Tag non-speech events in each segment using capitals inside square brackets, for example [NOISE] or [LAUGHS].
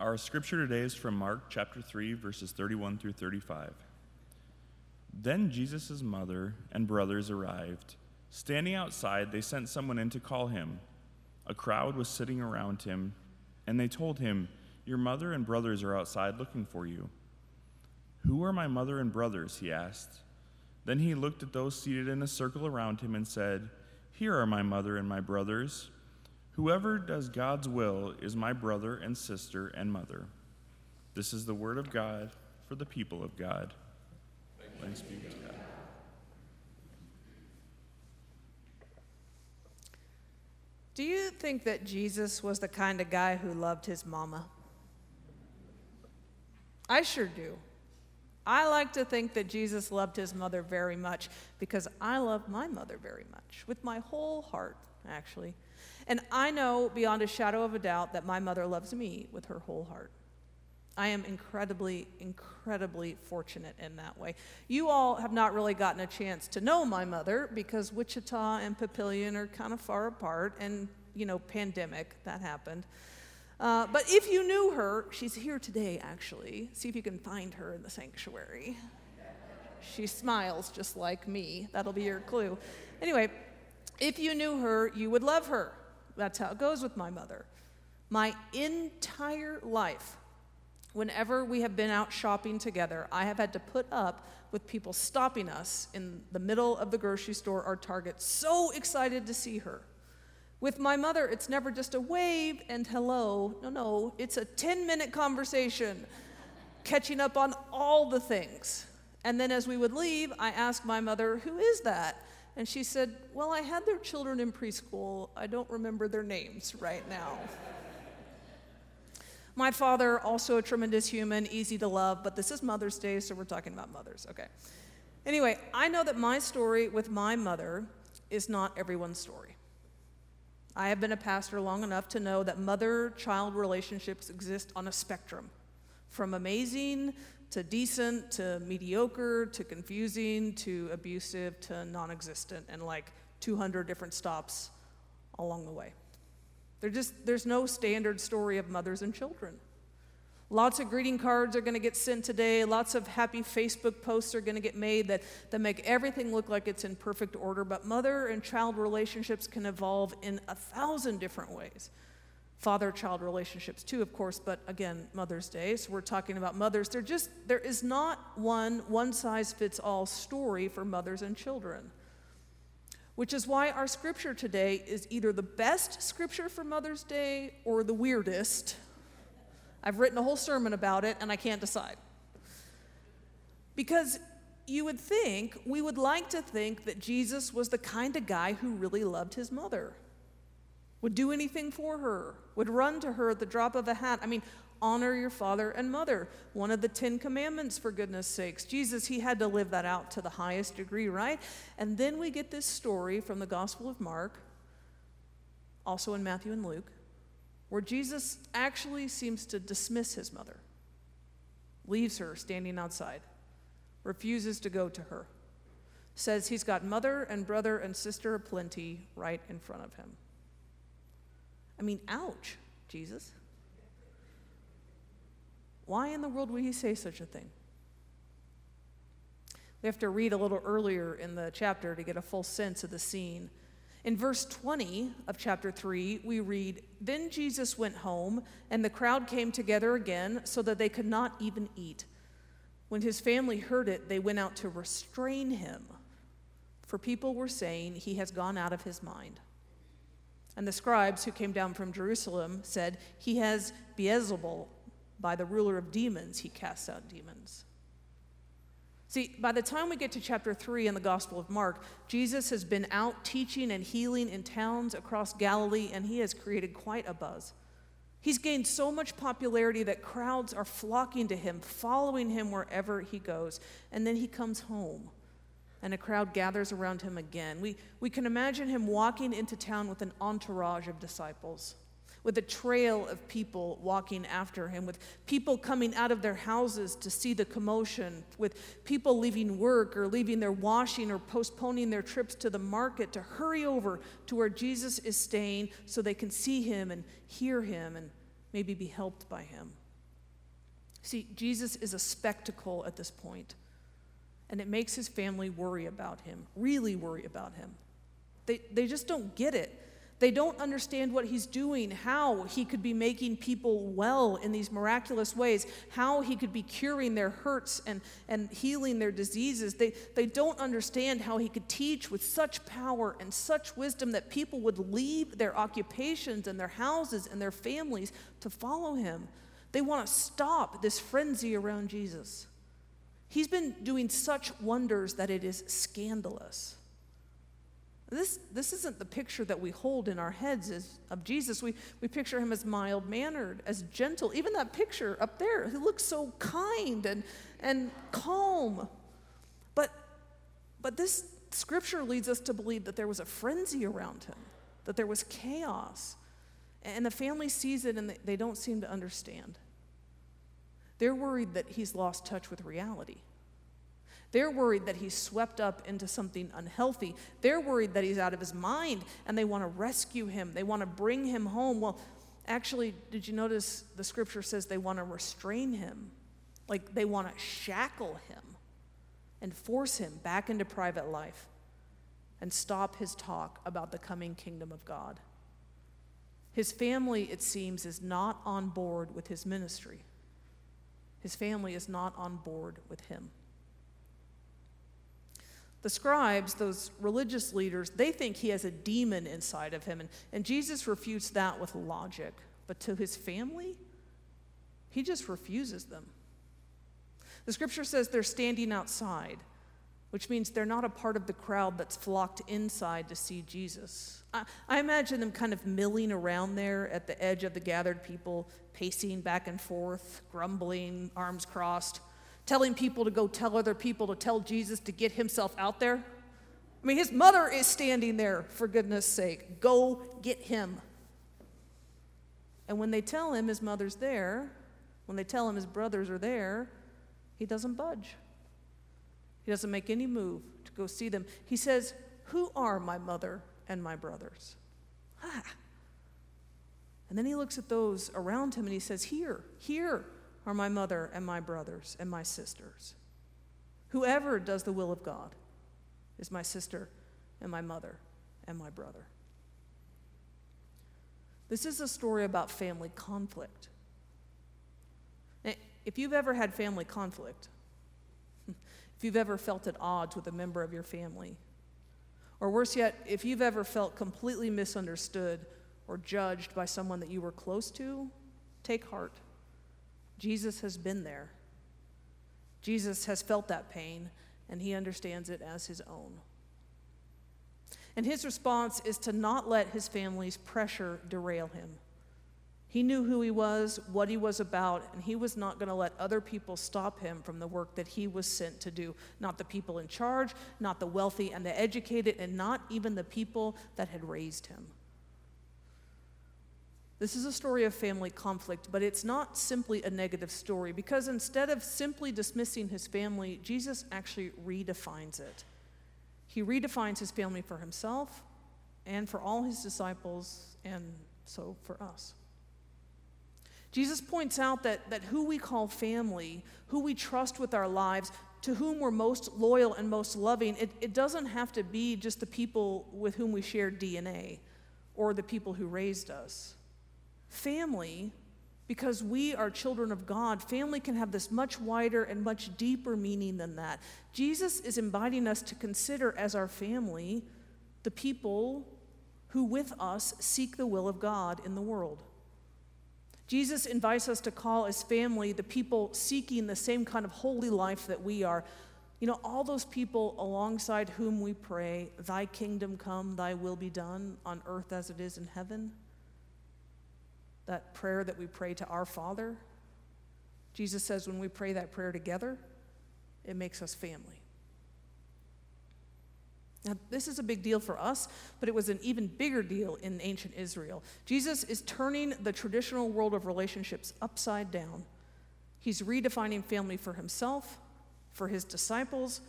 Our scripture today is from Mark chapter 3, verses 31 through 35. Then Jesus' mother and brothers arrived. Standing outside, they sent someone in to call him. A crowd was sitting around him, and they told him, Your mother and brothers are outside looking for you. Who are my mother and brothers? he asked. Then he looked at those seated in a circle around him and said, Here are my mother and my brothers. Whoever does God's will is my brother and sister and mother. This is the word of God for the people of God. Thanks be to God. Do you think that Jesus was the kind of guy who loved his mama? I sure do. I like to think that Jesus loved his mother very much because I love my mother very much, with my whole heart, actually. And I know beyond a shadow of a doubt that my mother loves me with her whole heart. I am incredibly, incredibly fortunate in that way. You all have not really gotten a chance to know my mother because Wichita and Papillion are kind of far apart, and, you know, pandemic, that happened. Uh, but if you knew her, she's here today, actually. See if you can find her in the sanctuary. She smiles just like me. That'll be your clue. Anyway, if you knew her, you would love her. That's how it goes with my mother. My entire life, whenever we have been out shopping together, I have had to put up with people stopping us in the middle of the grocery store or Target, so excited to see her. With my mother, it's never just a wave and hello. No, no, it's a 10 minute conversation, catching up on all the things. And then as we would leave, I asked my mother, Who is that? And she said, Well, I had their children in preschool. I don't remember their names right now. My father, also a tremendous human, easy to love, but this is Mother's Day, so we're talking about mothers, okay? Anyway, I know that my story with my mother is not everyone's story. I have been a pastor long enough to know that mother child relationships exist on a spectrum from amazing to decent to mediocre to confusing to abusive to non existent and like 200 different stops along the way. Just, there's no standard story of mothers and children. Lots of greeting cards are going to get sent today. Lots of happy Facebook posts are going to get made that, that make everything look like it's in perfect order. But mother and child relationships can evolve in a thousand different ways father child relationships too of course but again mother's day. So we're talking about mothers. There just there is not one one size fits all story for mothers and children which is why our scripture today is either the best scripture for mother's day or the weirdest. I've written a whole sermon about it and i can't decide. Because you would think we would like to think that jesus was the kind of guy who really loved his mother would do anything for her, would run to her at the drop of a hat. I mean, honor your father and mother. One of the Ten Commandments, for goodness sakes. Jesus, he had to live that out to the highest degree, right? And then we get this story from the Gospel of Mark, also in Matthew and Luke, where Jesus actually seems to dismiss his mother, leaves her standing outside, refuses to go to her, says he's got mother and brother and sister aplenty right in front of him. I mean, ouch, Jesus. Why in the world would he say such a thing? We have to read a little earlier in the chapter to get a full sense of the scene. In verse 20 of chapter 3, we read Then Jesus went home, and the crowd came together again so that they could not even eat. When his family heard it, they went out to restrain him, for people were saying, He has gone out of his mind. And the scribes who came down from Jerusalem said, He has Beelzebul, by the ruler of demons, he casts out demons. See, by the time we get to chapter 3 in the Gospel of Mark, Jesus has been out teaching and healing in towns across Galilee, and he has created quite a buzz. He's gained so much popularity that crowds are flocking to him, following him wherever he goes. And then he comes home and a crowd gathers around him again. We, we can imagine him walking into town with an entourage of disciples, with a trail of people walking after him, with people coming out of their houses to see the commotion, with people leaving work or leaving their washing or postponing their trips to the market to hurry over to where Jesus is staying so they can see him and hear him and maybe be helped by him. See, Jesus is a spectacle at this point, and it makes his family worry about him, really worry about him. They, they just don't get it. They don't understand what he's doing, how he could be making people well in these miraculous ways, how he could be curing their hurts and, and healing their diseases. They, they don't understand how he could teach with such power and such wisdom that people would leave their occupations and their houses and their families to follow him. They want to stop this frenzy around Jesus. He's been doing such wonders that it is scandalous. This, this isn't the picture that we hold in our heads as, of Jesus. We, we picture him as mild mannered, as gentle. Even that picture up there, he looks so kind and, and calm. But, but this scripture leads us to believe that there was a frenzy around him, that there was chaos. And the family sees it and they, they don't seem to understand. They're worried that he's lost touch with reality. They're worried that he's swept up into something unhealthy. They're worried that he's out of his mind and they want to rescue him. They want to bring him home. Well, actually, did you notice the scripture says they want to restrain him? Like they want to shackle him and force him back into private life and stop his talk about the coming kingdom of God. His family, it seems, is not on board with his ministry. His family is not on board with him. The scribes, those religious leaders, they think he has a demon inside of him. And, and Jesus refutes that with logic. But to his family, he just refuses them. The scripture says they're standing outside, which means they're not a part of the crowd that's flocked inside to see Jesus. I, I imagine them kind of milling around there at the edge of the gathered people, pacing back and forth, grumbling, arms crossed telling people to go tell other people to tell Jesus to get himself out there? I mean, his mother is standing there, for goodness sake. Go get him. And when they tell him his mother's there, when they tell him his brothers are there, he doesn't budge. He doesn't make any move to go see them. He says, Who are my mother and my brothers? Ah. And then he looks at those around him and he says, Here, here are my mother and my brothers and my sisters. Whoever does the will of God is my sister and my mother and my brother. This is a story about family conflict. If you've ever had family conflict, if you've ever felt at odds with a member of your family, or worse yet, if you've ever felt completely misunderstood or judged by someone that you were close to, take heart. Jesus has been there. Jesus has felt that pain, and he understands it as his own. And his response is to not let his family's pressure derail him. He knew who he was, what he was about, and he was not going to let other people stop him from the work that he was sent to do. Not the people in charge, not the wealthy and the educated, and not even the people that had raised him. This is a story of family conflict, but it's not simply a negative story because instead of simply dismissing his family, Jesus actually redefines it. He redefines his family for himself and for all his disciples, and so for us. Jesus points out that, that who we call family, who we trust with our lives, to whom we're most loyal and most loving, it, it doesn't have to be just the people with whom we share DNA or the people who raised us. Family, because we are children of God, family can have this much wider and much deeper meaning than that. Jesus is inviting us to consider as our family the people who with us seek the will of God in the world. Jesus invites us to call as family the people seeking the same kind of holy life that we are. You know, all those people alongside whom we pray, Thy kingdom come, Thy will be done on earth as it is in heaven that prayer that we pray to our Father, Jesus says when we pray that prayer together, it makes us family. Now, this is a big deal for us, but it was an even bigger deal in ancient Israel. Jesus is turning the traditional world of relationships upside down. He's redefining family for himself, for his disciples,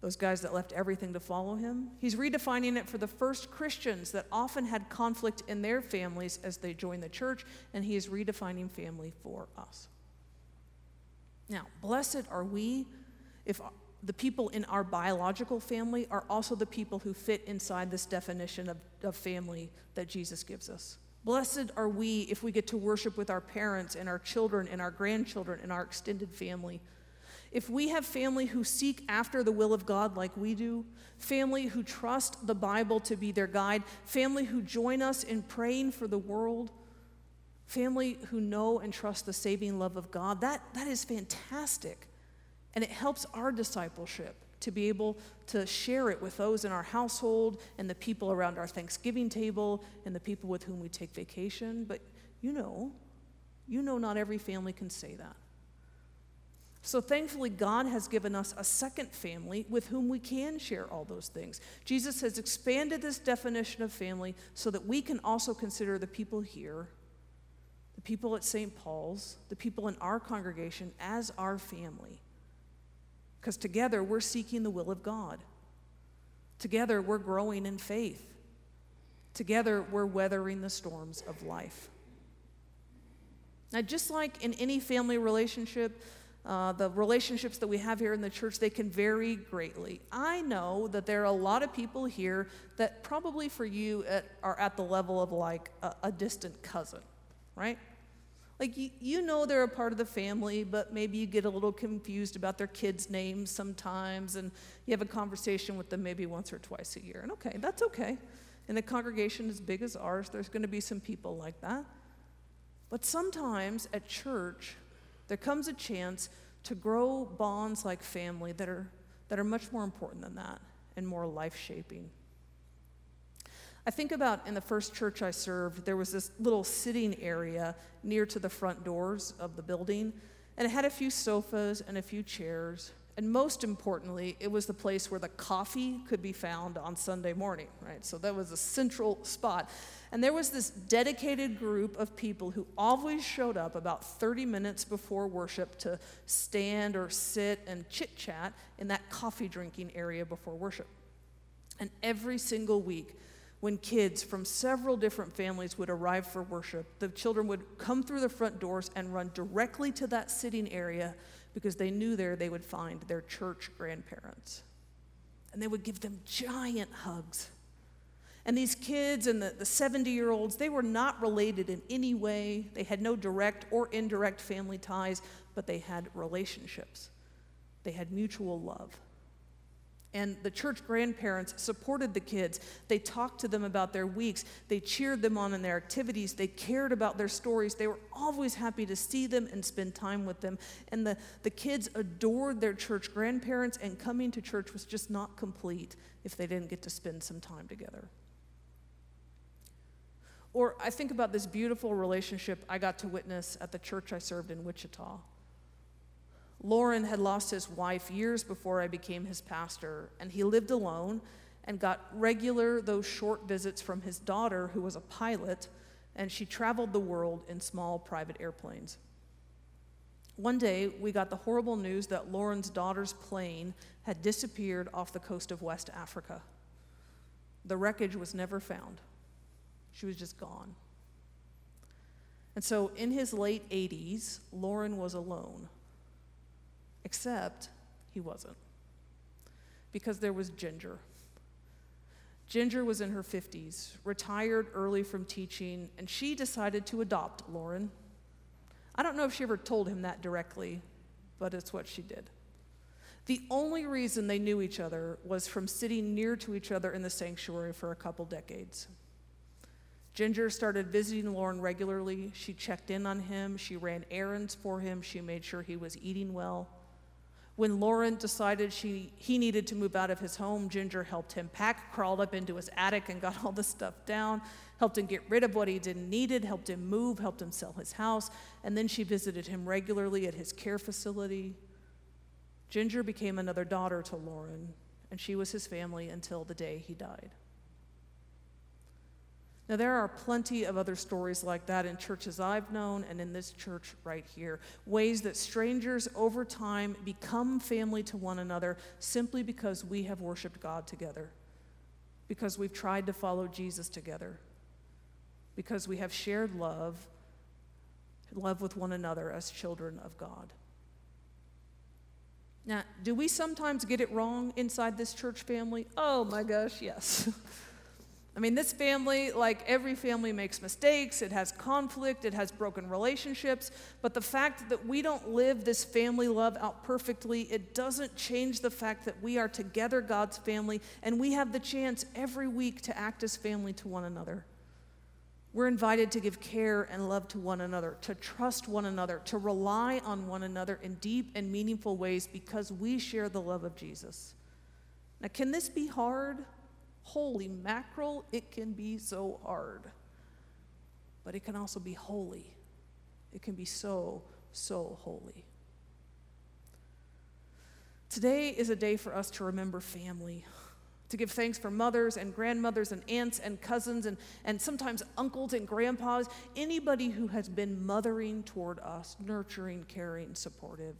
those guys that left everything to follow him. He's redefining it for the first Christians that often had conflict in their families as they joined the church, and he is redefining family for us. Now, blessed are we if the people in our biological family are also the people who fit inside this definition of, of family that Jesus gives us. Blessed are we if we get to worship with our parents and our children and our grandchildren and our extended family. If we have family who seek after the will of God like we do, family who trust the Bible to be their guide, family who join us in praying for the world, family who know and trust the saving love of God, that, that is fantastic. And it helps our discipleship to be able to share it with those in our household and the people around our Thanksgiving table and the people with whom we take vacation. But you know, you know, not every family can say that. So thankfully, God has given us a second family with whom we can share all those things. Jesus has expanded this definition of family so that we can also consider the people here, the people at St. Paul's, the people in our congregation as our family because together we're seeking the will of God. Together we're growing in faith. Together we're weathering the storms of life. Now, just like in any family relationship, uh, the relationships that we have here in the church, they can vary greatly. I know that there are a lot of people here that probably for you at, are at the level of like a, a distant cousin, right? Like, you, you know they're a part of the family, but maybe you get a little confused about their kids' names sometimes, and you have a conversation with them maybe once or twice a year. And okay, that's okay. In a congregation as big as ours, there's going to be some people like that. But sometimes at church, there comes a chance to grow bonds like family that are, that are much more important than that and more life shaping. I think about in the first church I served, there was this little sitting area near to the front doors of the building, and it had a few sofas and a few chairs. And most importantly, it was the place where the coffee could be found on Sunday morning, right? So that was a central spot. And there was this dedicated group of people who always showed up about 30 minutes before worship to stand or sit and chit chat in that coffee drinking area before worship. And every single week, when kids from several different families would arrive for worship, the children would come through the front doors and run directly to that sitting area because they knew there they would find their church grandparents. And they would give them giant hugs. And these kids and the 70 year olds, they were not related in any way. They had no direct or indirect family ties, but they had relationships. They had mutual love. And the church grandparents supported the kids. They talked to them about their weeks. They cheered them on in their activities. They cared about their stories. They were always happy to see them and spend time with them. And the, the kids adored their church grandparents, and coming to church was just not complete if they didn't get to spend some time together. Or I think about this beautiful relationship I got to witness at the church I served in Wichita. Lauren had lost his wife years before I became his pastor, and he lived alone and got regular, though short, visits from his daughter, who was a pilot, and she traveled the world in small private airplanes. One day, we got the horrible news that Lauren's daughter's plane had disappeared off the coast of West Africa. The wreckage was never found, she was just gone. And so, in his late 80s, Lauren was alone Except he wasn't. Because there was Ginger. Ginger was in her 50s, retired early from teaching, and she decided to adopt Lauren. I don't know if she ever told him that directly, but it's what she did. The only reason they knew each other was from sitting near to each other in the sanctuary for a couple decades. Ginger started visiting Lauren regularly. She checked in on him, she ran errands for him, she made sure he was eating well. When Lauren decided she, he needed to move out of his home, Ginger helped him pack, crawled up into his attic and got [LAUGHS] all the stuff down, helped him get rid of what he didn't needed, helped him move, helped him sell his house, and then she visited him regularly at his care facility. Ginger became another daughter to Lauren, and she was his family until the day he died. Now, there are plenty of other stories like that in churches I've known and in this church right here. Ways that strangers over time become family to one another simply because we have worshiped God together, because we've tried to follow Jesus together, because we have shared love, love with one another as children of God. Now, do we sometimes get it wrong inside this church family? Oh my gosh, yes. [LAUGHS] I mean, this family, like every family, makes mistakes. It has conflict. It has broken relationships. But the fact that we don't live this family love out perfectly, it doesn't change the fact that we are together God's family and we have the chance every week to act as family to one another. We're invited to give care and love to one another, to trust one another, to rely on one another in deep and meaningful ways because we share the love of Jesus. Now, can this be hard? Holy mackerel, it can be so hard. But it can also be holy. It can be so, so holy. Today is a day for us to remember family, to give thanks for mothers and grandmothers and aunts and cousins and, and sometimes uncles and grandpas, anybody who has been mothering toward us, nurturing, caring, supportive.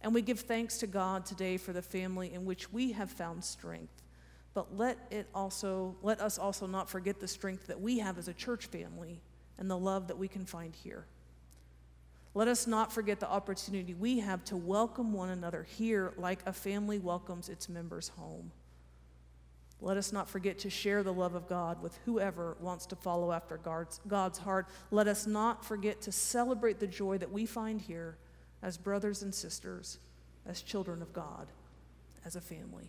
And we give thanks to God today for the family in which we have found strength but let it also let us also not forget the strength that we have as a church family and the love that we can find here. Let us not forget the opportunity we have to welcome one another here like a family welcomes its members home. Let us not forget to share the love of God with whoever wants to follow after God's, God's heart. Let us not forget to celebrate the joy that we find here as brothers and sisters, as children of God, as a family.